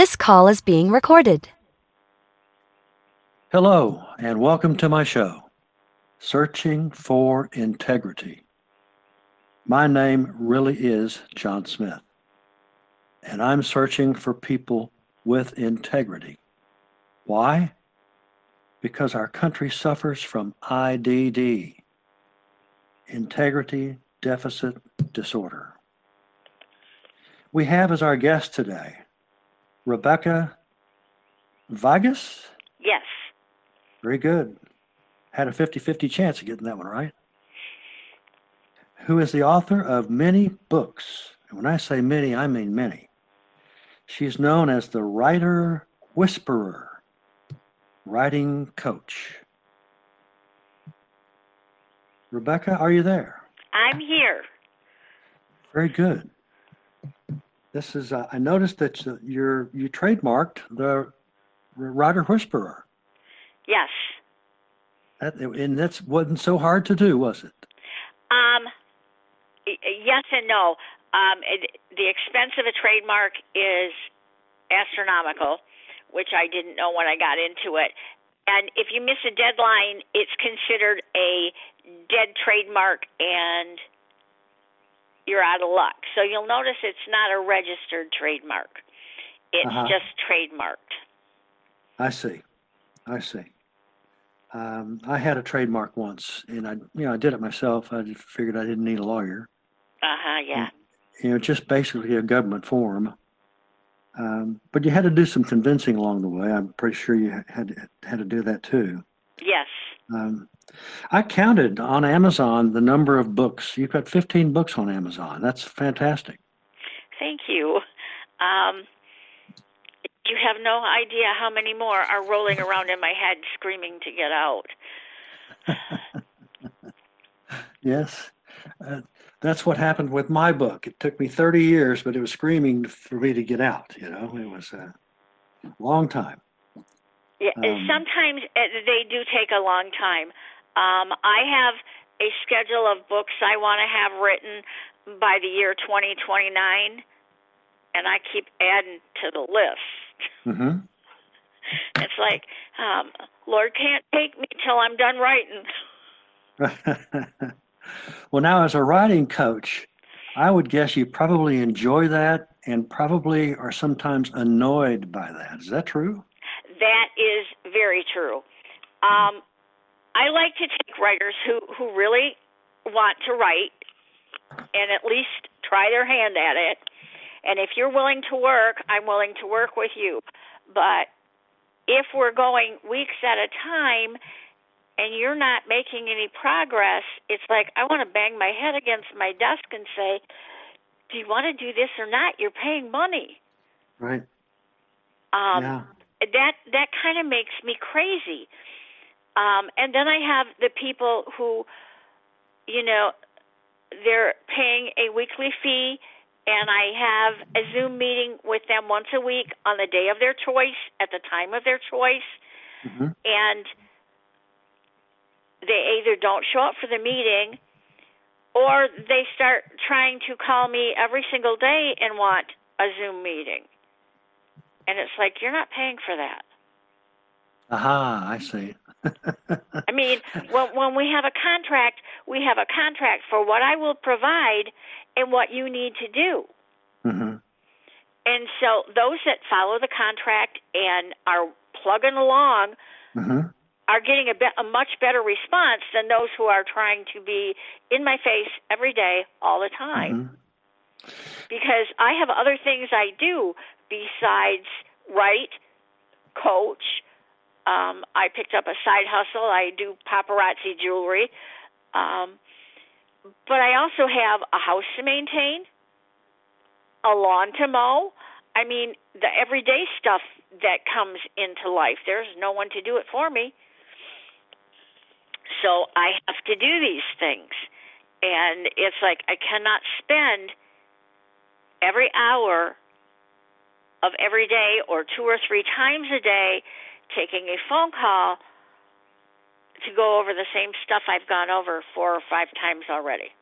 This call is being recorded. Hello, and welcome to my show, Searching for Integrity. My name really is John Smith, and I'm searching for people with integrity. Why? Because our country suffers from IDD, Integrity Deficit Disorder. We have as our guest today Rebecka Vigus. Yes. Very good. Had a 50 50 chance of getting that one right. Who is the author of many books. And when I say many, I mean many. She's known as the writer whisperer, writing coach. Rebecca, are you there? I'm here. Very good. This is, uh, I noticed that you're, you trademarked the Writer whisperer. Yes. That, and that wasn't so hard to do, was it? Um, yes and no. Um, it, the expense of a trademark is astronomical, which I didn't know when I got into it. And if you miss a deadline, it's considered a dead trademark and you're out of luck. So you'll notice it's not a registered trademark. It's Uh-huh. just trademarked. I see. I see. Um, I had a trademark once, and I, you know, I did it myself. I just figured I didn't need a lawyer. Uh huh. Yeah. You know, just basically a government form. Um, but you had to do some convincing along the way. I'm pretty sure you had had to do that too. Yes. Um, I counted on Amazon the number of books. You've got 15 books on Amazon. That's fantastic. Thank you. Um, you have no idea how many more are rolling around in my head screaming to get out. Yes. Uh, that's what happened with my book. It took me 30 years, but it was screaming for me to get out. You know, it was a long time. Yeah, Um, sometimes uh, they do take a long time. Um, I have a schedule of books I want to have written by the year 2029, and I keep adding to the list. hmm It's like, um, Lord can't take me till I'm done writing. well, now, as a writing coach, I would guess you probably enjoy that and probably are sometimes annoyed by that. Is that true? That is very true. Um, I like to take writers who, who really want to write and at least try their hand at it. And if you're willing to work, I'm willing to work with you. But if we're going weeks at a time and you're not making any progress, it's like I want to bang my head against my desk and say, Do you want to do this or not? You're paying money. Right. Um, yeah. That that kind of makes me crazy. Um, and then I have the people who, you know, they're paying a weekly fee, and I have a Zoom meeting with them once a week on the day of their choice, at the time of their choice, hmm and they either don't show up for the meeting or they start trying to call me every single day and want a Zoom meeting. And it's like, you're not paying for that. Aha, I see. I mean, when when we have a contract, we have a contract for what I will provide and what you need to do. Mm-hmm. And so those that follow the contract and are plugging along hmm are getting a, bit, a much better response than those who are trying to be in my face every day, all the time. hmm Because I have other things I do besides write, coach. Um, I picked up a side hustle. I do paparazzi jewelry. Um, but I also have a house to maintain, a lawn to mow. I mean, the everyday stuff that comes into life. There's no one to do it for me. So I have to do these things. And it's like I cannot spend every hour of every day or two or three times a day taking a phone call to go over the same stuff I've gone over four or five times already.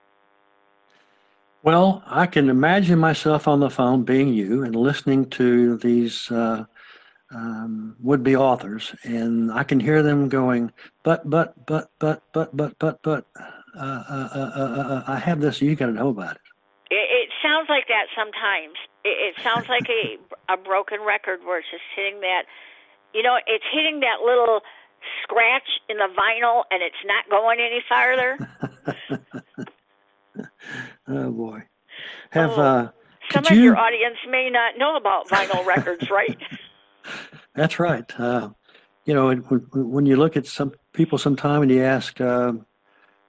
Well, I can imagine myself on the phone being you and listening to these uh, um, would-be authors, and I can hear them going, "But, but, but, but, but, but, but, but." Uh, uh, uh, uh, uh I have this. You got to know about it. It, it sounds like that sometimes. It, it sounds like a a broken record where it's just hitting that, you know, it's hitting that little scratch in the vinyl, and it's not going any farther. oh boy, have oh, uh, some of you... your audience may not know about vinyl records, right? That's right. Uh, you know, when you look at some people sometime and you ask, uh,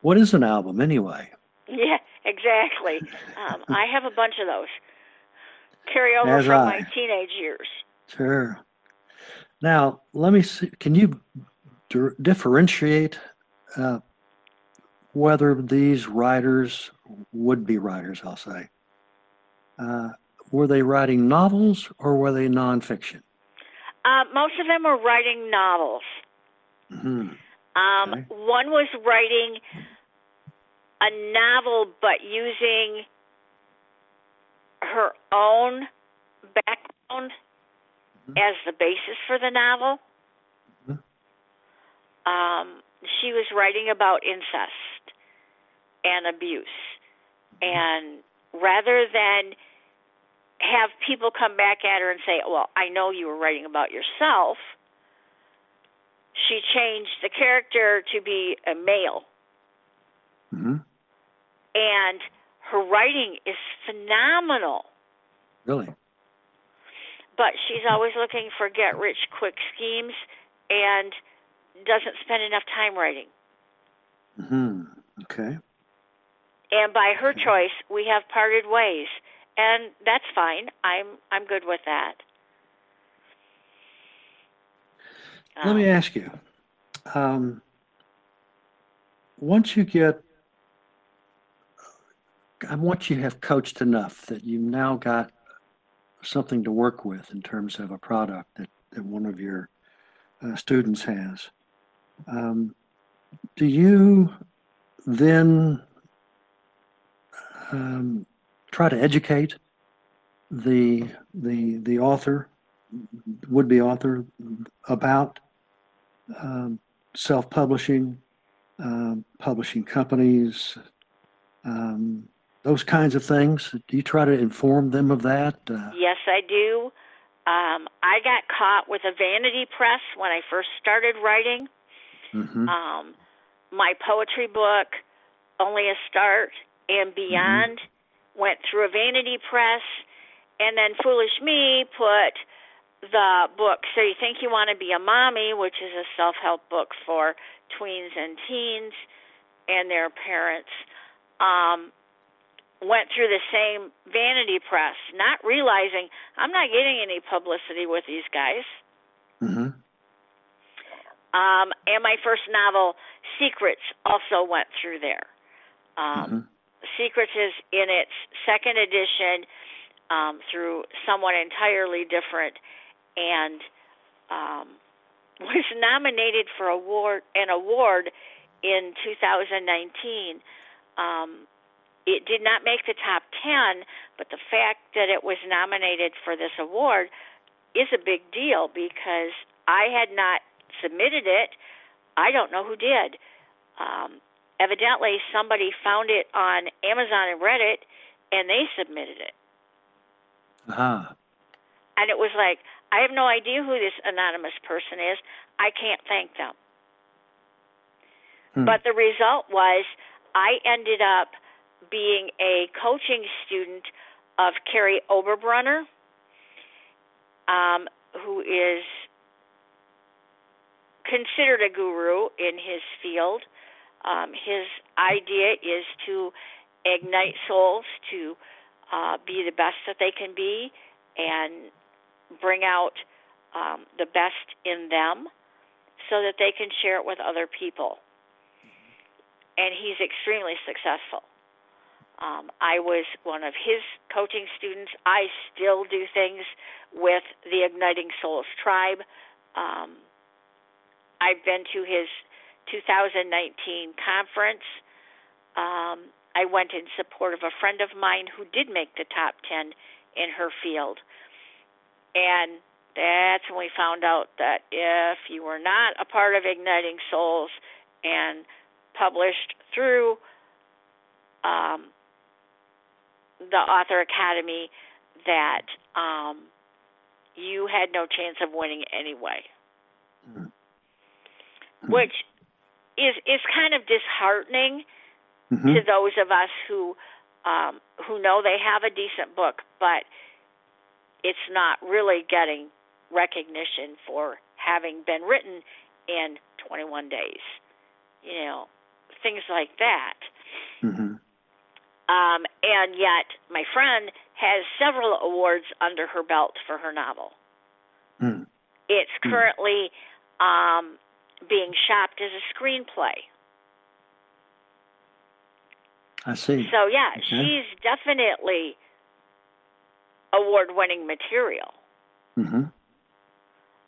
"What is an album anyway?" Yeah, exactly. Um, I have a bunch of those carry over As from I. my teenage years. Sure. Now, let me see. Can you differentiate uh, whether these writers, would be writers, I'll say, uh, were they writing novels or were they nonfiction? Uh, most of them were writing novels. Mm-hmm. Um, okay. One was writing a novel, but using her own background mm-hmm. as the basis for the novel. Mm-hmm. Um, she was writing about incest and abuse. Mm-hmm. And rather than have people come back at her and say, Well, I know you were writing about yourself, she changed the character to be a male. Mm-hmm. And her writing is phenomenal. Really? But she's always looking for get rich quick schemes and doesn't spend enough time writing. Hmm. Okay. And by her choice, we have parted ways, and that's fine. I'm I'm good with that. Let um, me ask you. Um, once you get, I want you to have coached enough that you've now got something to work with in terms of a product that, that one of your uh, students has. Um, do you then um, try to educate the the the author, would be author, about um, self publishing, um, publishing companies, um, those kinds of things? Do you try to inform them of that? Uh, yes, I do. Um, I got caught with a vanity press when I first started writing. Mm-hmm. Um, my poetry book, Only a Start and mm-hmm. Beyond, mm-hmm. went through a vanity press, and then Foolish Me put the book So You Think You Want to Be a Mommy, which is a self help book for tweens and teens and their parents. Um, went through the same vanity press, not realizing I'm not getting any publicity with these guys. Mm-hmm. Um, and my first novel, Secrets, also went through there. Um, mm-hmm. Secrets is in its second edition um, through someone entirely different, and um, was nominated for award an award in 2019. Um, it did not make the top 10, but the fact that it was nominated for this award is a big deal because I had not submitted it. I don't know who did. Um, evidently, somebody found it on Amazon and Reddit, and they submitted it. Ah. And it was like, I have no idea who this anonymous person is. I can't thank them. Hmm. But the result was I ended up being a coaching student of Kary Oberbrunner, um, who is considered a guru in his field. Um, his idea is to ignite souls to uh, be the best that they can be and bring out um, the best in them so that they can share it with other people. And he's extremely successful. Um, I was one of his coaching students. I still do things with the Igniting Souls Tribe. Um, I've been to his 2019 conference. Um, I went in support of a friend of mine who did make the top 10 in her field. And that's when we found out that if you were not a part of Igniting Souls and published through um, the Author Academy, that um, you had no chance of winning anyway. Mm-hmm. Which is is kind of disheartening Mhm. to those of us who um, who know they have a decent book, but it's not really getting recognition for having been written in 21 days. You know, things like that. Mhm. Um, and yet, my friend has several awards under her belt for her novel. Mm. It's Hmm. currently um, being shopped as a screenplay. I see. So yeah, Okay. she's definitely award-winning material. Mhm.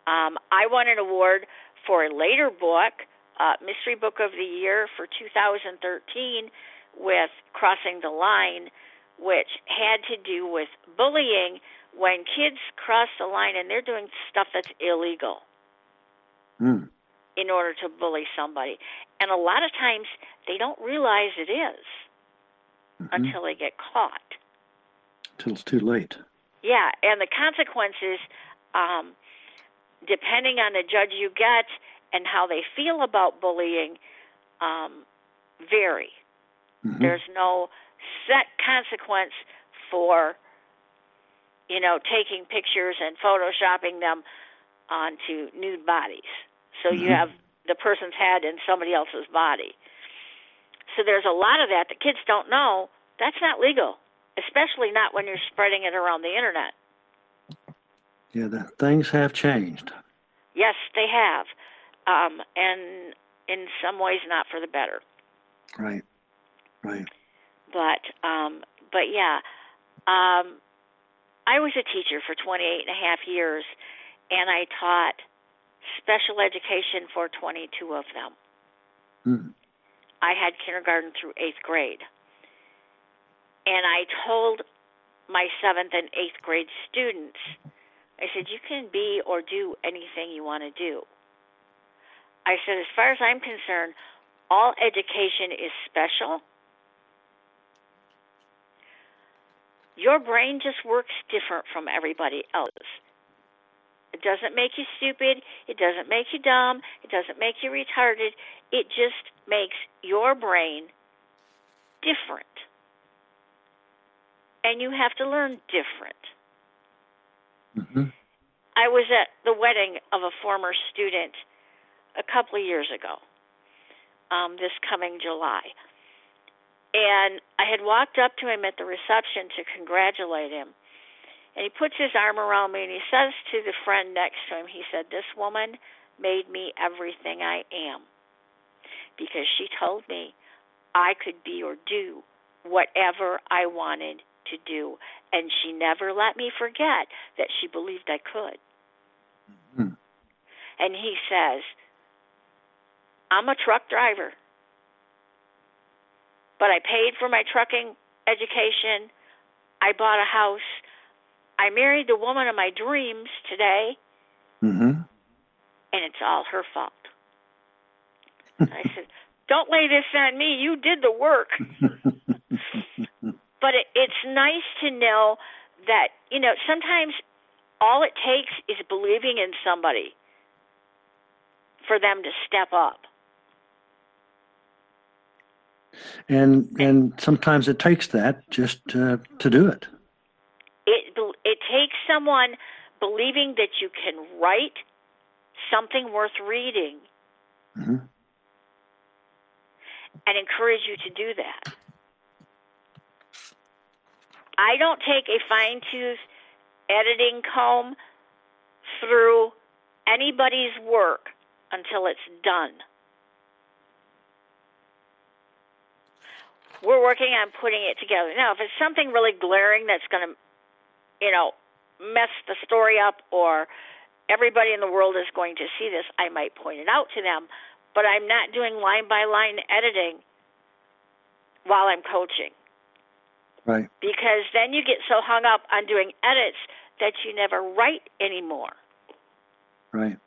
Um, I won an award for a later book, uh, Mystery Book of the Year for 2013, with Crossing the Line, which had to do with bullying when kids cross the line and they're doing stuff that's illegal Mm. in order to bully somebody. And a lot of times they don't realize it is Mhm. until they get caught. Till it's too late. Yeah, and the consequences, um, depending on the judge you get and how they feel about bullying, um, vary. Mhm. There's no set consequence for, you know, taking pictures and photoshopping them onto nude bodies. So you Mhm. have the person's head in somebody else's body. So there's a lot of that that kids don't know. That's not legal, especially not when you're spreading it around the internet. Yeah, the things have changed. Yes, they have, um, and in some ways not for the better. Right. Right. But um, but yeah, um, I was a teacher for 28 and a half years, and I taught special education for 22 of them. Mm. I had kindergarten through eighth grade, and I told my seventh and eighth grade students, I said, you can be or do anything you want to do. I said, as far as I'm concerned, all education is special. Your brain just works different from everybody else. It doesn't make you stupid. It doesn't make you dumb. It doesn't make you retarded. It just makes your brain different. And you have to learn different. Mhm. I was at the wedding of a former student a couple of years ago, um, this coming July. And I had walked up to him at the reception to congratulate him. And he puts his arm around me and he says to the friend next to him, he said, This woman made me everything I am because she told me I could be or do whatever I wanted to do. And she never let me forget that she believed I could. Mhm. And he says, I'm a truck driver, but I paid for my trucking education. I bought a house. I married the woman of my dreams today, Mhm. and it's all her fault. I said, Don't lay this on me. You did the work. but it, it's nice to know that, you know, sometimes all it takes is believing in somebody for them to step up. And and sometimes it takes that just to, to do it. It it takes someone believing that you can write something worth reading Mhm. and encourage you to do that. I don't take a fine tooth editing comb through anybody's work until it's done. We're working on putting it together. Now, if it's something really glaring that's going to, you know, mess the story up or everybody in the world is going to see this, I might point it out to them, but I'm not doing line by line editing while I'm coaching. Right. Because then you get so hung up on doing edits that you never write anymore. Right.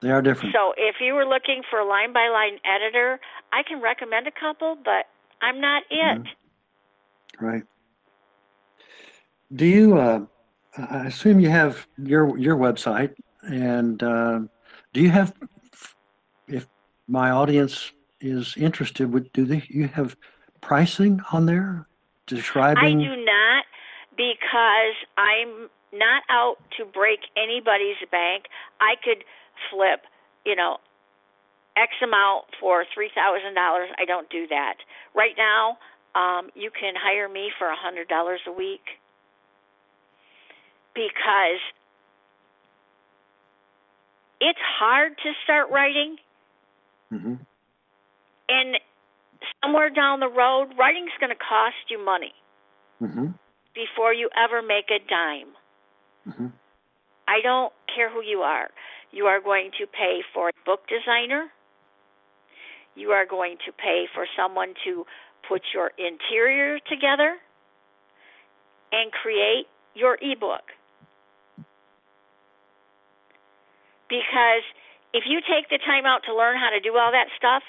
They are different. So if you were looking for a line by line editor, I can recommend a couple, but I'm not it. Mm-hmm. Right. Do you? Uh, I assume you have your your website, and uh, do you have? If my audience is interested, would do they? You have pricing on there describing? I do not because I'm not out to break anybody's bank. I could flip, you know, X amount for three thousand dollars. I don't do that. Right now, um, you can hire me for a hundred dollars a week because it's hard to start writing, mm-hmm. and somewhere down the road, writing's going to cost you money Mm-hmm. before you ever make a dime. Mm-hmm. I don't care who you are. You are going to pay for a book designer. You are going to pay for someone to put your interior together and create your ebook. Because if you take the time out to learn how to do all that stuff,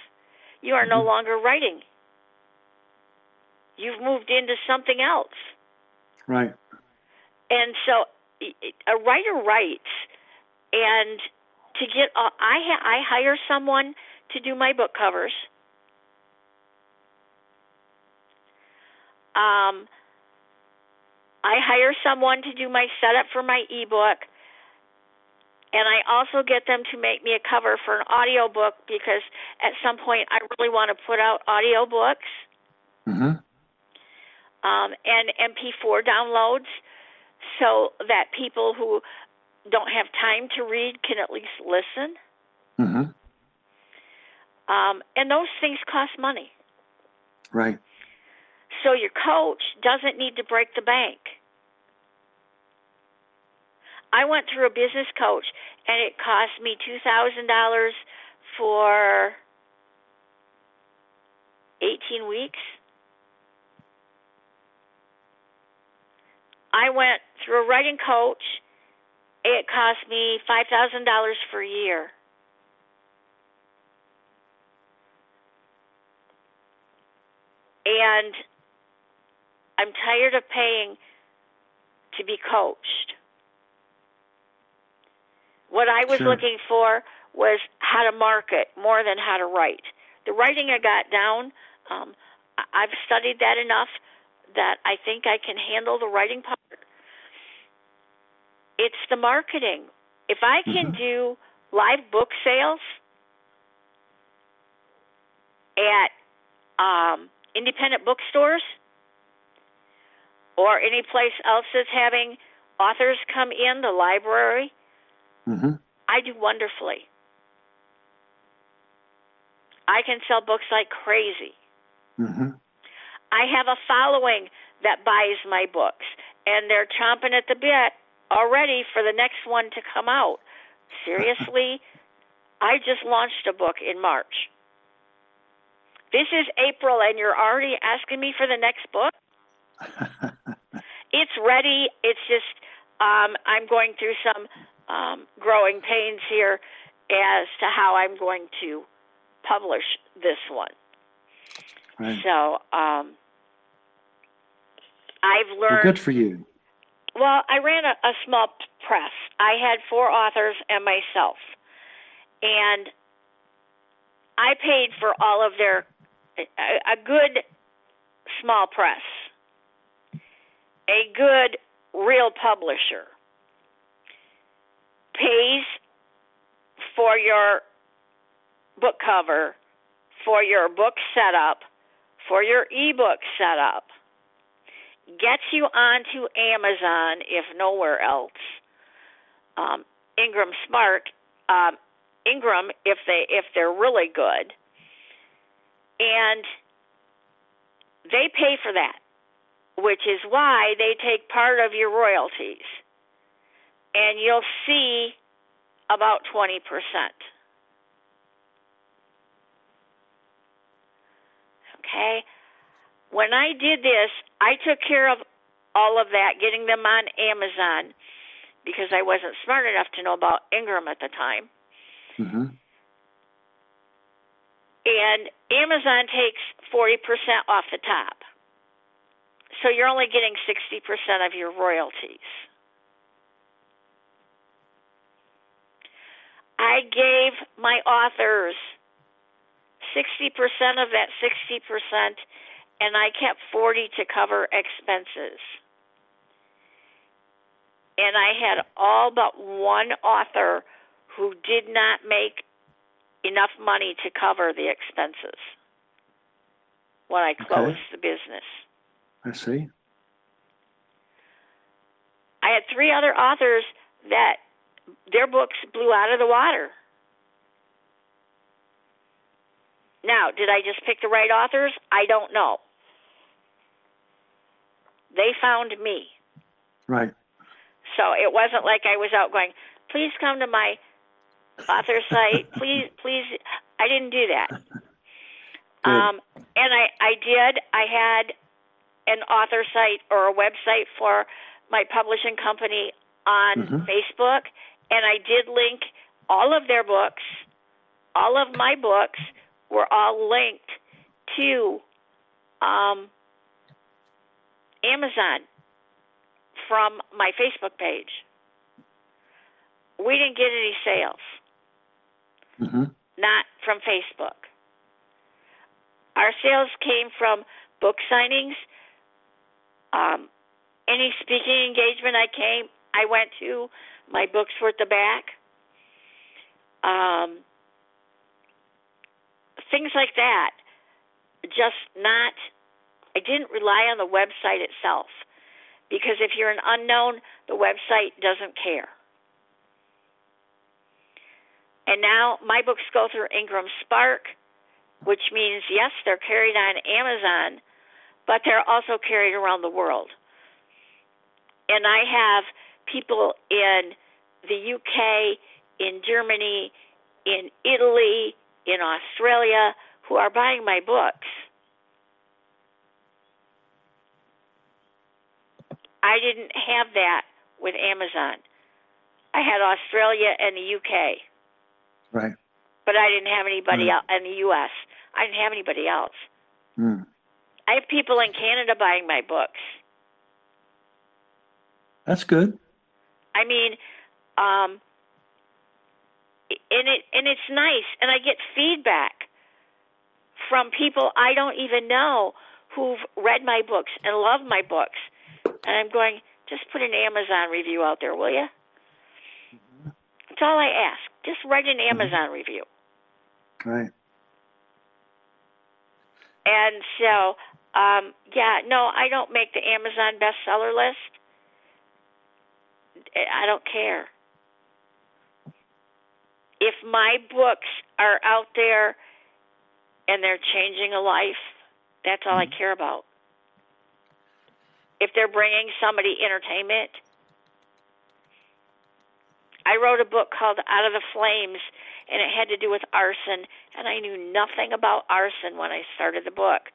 you are no Mhm. longer writing. You've moved into something else. Right. And so a writer writes and to get uh, I ha- I hire someone to do my book covers. Um I hire someone to do my setup for my ebook and I also get them to make me a cover for an audio book because at some point I really want to put out audio books Mm-hmm. um, and MP4 downloads so that people who don't have time to read can at least listen. Mm-hmm. Um, and those things cost money. Right. So your coach doesn't need to break the bank. I went through a business coach and it cost me $2,000 for 18 weeks. I went through a writing coach. It cost me $5,000 for a year. And I'm tired of paying to be coached. What I was Sure. looking for was how to market more than how to write. The writing I got down, um, I've studied that enough that I think I can handle the writing part. It's the marketing. If I can Mhm. do live book sales at um, independent bookstores or any place else that's having authors come in, the library, Mm-hmm. I do wonderfully. I can sell books like crazy. Mm-hmm. I have a following that buys my books, and they're chomping at the bit already for the next one to come out. Seriously, I just launched a book in March. This is April, and you're already asking me for the next book? It's ready. It's just um, I'm going through some um, growing pains here as to how I'm going to publish this one. right. So um, I've learned. Well, learned. good for you. Well, I ran a, a small press. I had four authors and myself, and I paid for all of their a, a good small press, a good real publisher pays for your book cover, for your book setup, for your ebook setup gets you onto Amazon, if nowhere else. Um, Ingram Spark, um, Ingram, if they if they're really good, and they pay for that, which is why they take part of your royalties, and you'll see about twenty percent. okay. When I did this, I took care of all of that, getting them on Amazon because I wasn't smart enough to know about Ingram at the time. hmm And Amazon takes 40% off the top. So you're only getting 60% of your royalties. I gave my authors 60% of that 60%, and I kept 40 to cover expenses. And I had all but one author who did not make enough money to cover the expenses when I closed the business. I see. I had three other authors that their books blew out of the water. Now, did I just pick the right authors? I don't know. They found me. Right. So it wasn't like I was out going, please come to my author site. Please, please. I didn't do that. Um, and I, I did. I had an author site or a website for my publishing company on Mhm. Facebook, and I did link all of their books. All of my books were all linked to um, Amazon from my Facebook page. We didn't get any sales, hmm not from Facebook. Our sales came from book signings, um, any speaking engagement I came, I went to. My books were at the back. Um, things like that. Just not. I didn't rely on the website itself because if you're an unknown, the website doesn't care. And now my books go through Ingram Spark, which means yes, they're carried on Amazon, but they're also carried around the world. And I have people in the UK, in Germany, in Italy, in Australia who are buying my books. I didn't have that with Amazon. I had Australia and the UK, Right. but I didn't have anybody Mm. else in the US. I didn't have anybody else. Mm. I have people in Canada buying my books. That's good. I mean, um, and it and it's nice, and I get feedback from people I don't even know who've read my books and love my books, and I'm going, just put an Amazon review out there, will you? That's all I ask. Just write an Amazon review. Right. And so, um, yeah, no, I don't make the Amazon bestseller list. I don't care. If my books are out there and they're changing a life, that's all I care about. If they're bringing somebody entertainment, I wrote a book called Out of the Flames, and it had to do with arson, and I knew nothing about arson when I started the book,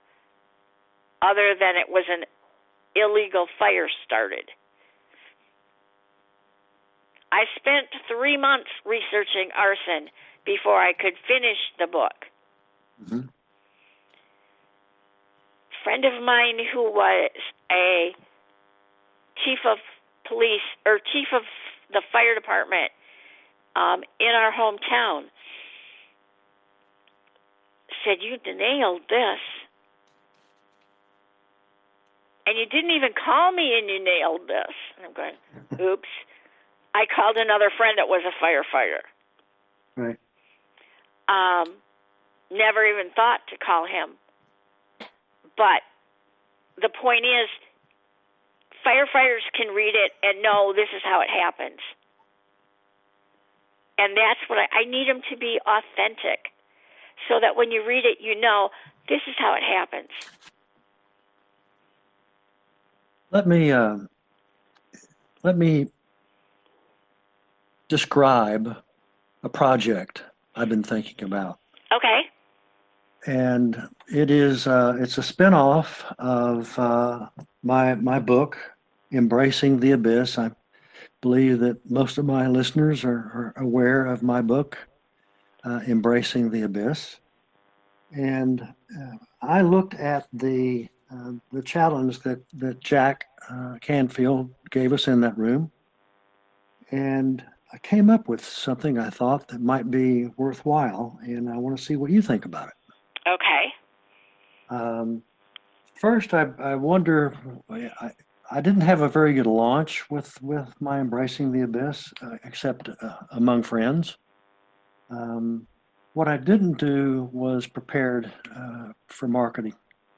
other than it was an illegal fire started. I spent three months researching arson before I could finish the book. hmm friend of mine who was a chief of police or chief of the fire department um, in our hometown said, You nailed this. And you didn't even call me and you nailed this. And I'm going, Oops. I called another friend that was a firefighter. Right. Um, never even thought to call him. But the point is, firefighters can read it and know this is how it happens. And that's what I, I need them to be authentic so that when you read it, you know this is how it happens. Let me uh, let me describe a project I've been thinking about. And it is uh, it's a spinoff of uh, my my book, Embracing the Abyss. I believe that most of my listeners are, are aware of my book, uh, Embracing the Abyss, and uh, I looked at the uh, the challenge that that Jack uh, Canfield gave us in that room, and I came up with something I thought that might be worthwhile, and I want to see what you think about it. Okay. Um, first, I, I wonder. I, I didn't have a very good launch with with my embracing the abyss, uh, except uh, among friends. Um, what I didn't do was prepared uh, for marketing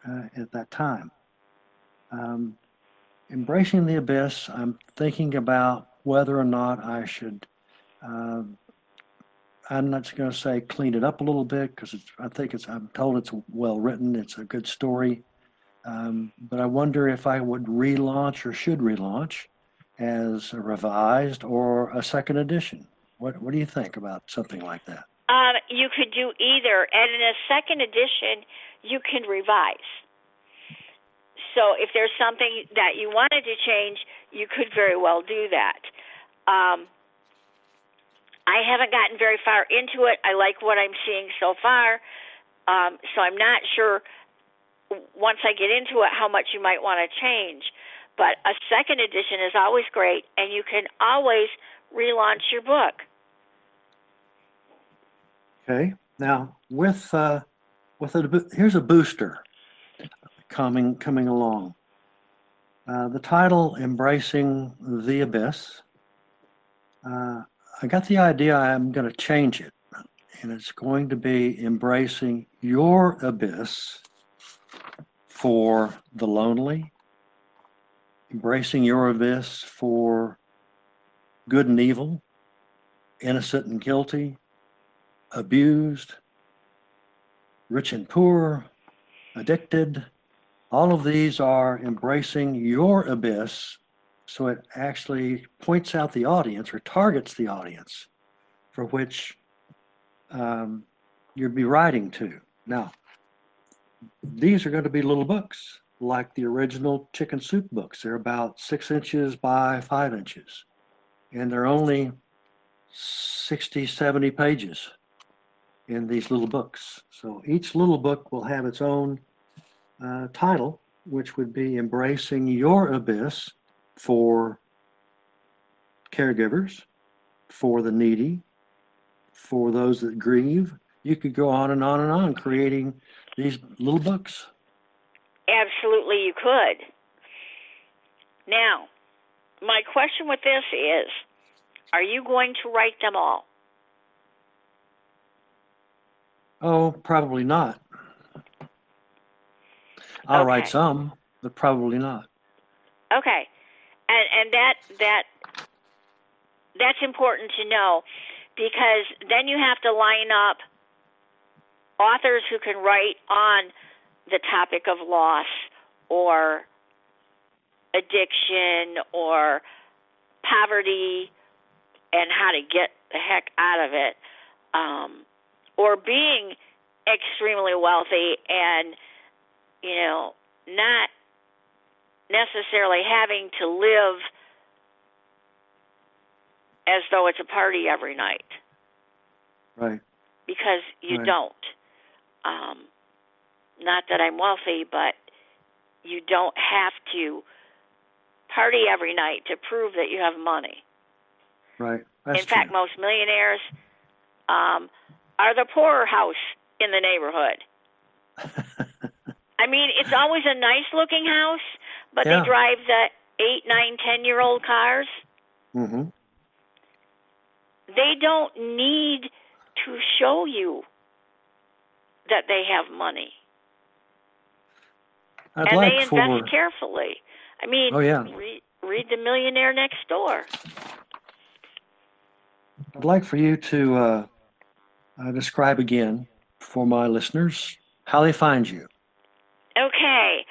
uh, at that time. Um, embracing the abyss, I'm thinking about whether or not I should. I'm not going to say clean it up a little bit because I think it's. I'm told it's well written. It's a good story, um, but I wonder if I would relaunch or should relaunch as a revised or a second edition. What What do you think about something like that? Um, you could do either, and in a second edition, you can revise. So if there's something that you wanted to change, you could very well do that. Um, I haven't gotten very far into it. I like what I'm seeing so far. Um, so I'm not sure once I get into it how much you might want to change. But a second edition is always great, and you can always relaunch your book. Okay. Now with uh, with a here's a booster coming coming along. Uh, the title "Embracing the Abyss." Uh, I got the idea I'm going to change it, and it's going to be embracing your abyss for the lonely, embracing your abyss for good and evil, innocent and guilty, abused, rich and poor, addicted. All of these are embracing your abyss so it actually points out the audience or targets the audience for which um, you'd be writing to. Now, these are going to be little books like the original chicken soup books. They're about six inches by five inches, and they're only 60, 70 pages in these little books. So each little book will have its own uh, title, which would be Embracing Your Abyss for caregivers, for the needy, for those that grieve. You could go on and on and on creating these little books. Absolutely, you could. Now, my question with this is are you going to write them all? Oh, probably not. I'll Okay. write some, but probably not. Okay, and and that that that's important to know because then you have to line up authors who can write on the topic of loss or addiction or poverty and how to get the heck out of it um, or being extremely wealthy and you know not necessarily having to live as though it's a party every night Right. because you Right. don't. Um, not that I'm wealthy, but you don't have to party every night to prove that you have money. Right. That's in fact, most millionaires um, are the poorer house in the neighborhood. I mean, it's always a nice looking house, but Yeah. they drive the eight, nine, ten year old cars. Mm-hmm. They don't need to show you that they have money. I'd and like they for invest carefully. I mean, Oh, yeah. read, read The Millionaire Next Door. I'd like for you to uh, uh, describe again for my listeners how they find you. Okay.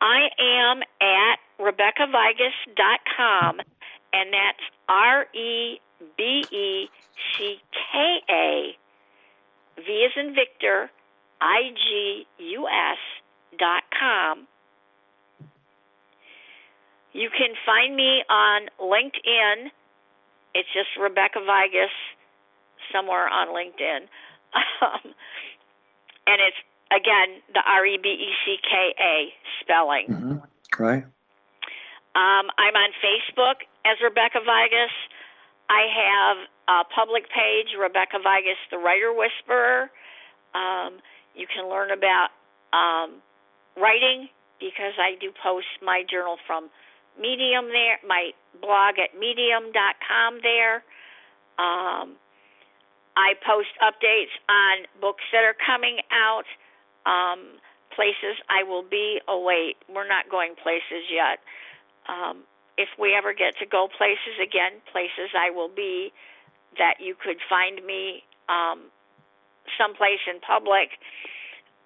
I am at RebeckaVigus.com, and that's R E B E C K A, V as in Victor, I G U S dot com. You can find me on LinkedIn. It's just Rebecka Vigus somewhere on LinkedIn. Um, and it's again the R E B E C K A spelling. Mm-hmm. Right. Um, I'm on Facebook as Rebecka Vigus. I have a public page, Rebecka Vigus, the Writer Whisperer. Um, you can learn about um, writing because I do post my journal from Medium there, my blog at medium.com there. Um, I post updates on books that are coming out, um, places I will be. Oh, wait, we're not going places yet. Um, if we ever get to go places again, places I will be that you could find me um, someplace in public.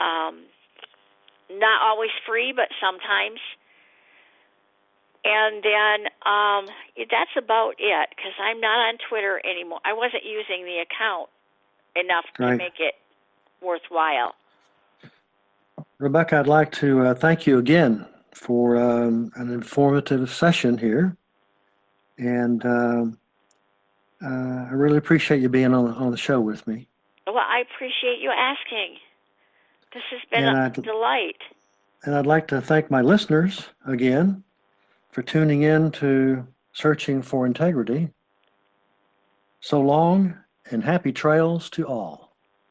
Um, not always free, but sometimes. And then um, that's about it because I'm not on Twitter anymore. I wasn't using the account enough to Right. make it worthwhile. Rebecka, I'd like to uh, thank you again for um, an informative session here. And um, uh, I really appreciate you being on, on the show with me. Well, I appreciate you asking. This has been And a I'd- delight. And I'd like to thank my listeners again for tuning in to Searching for Integrity. So long and happy trails to all.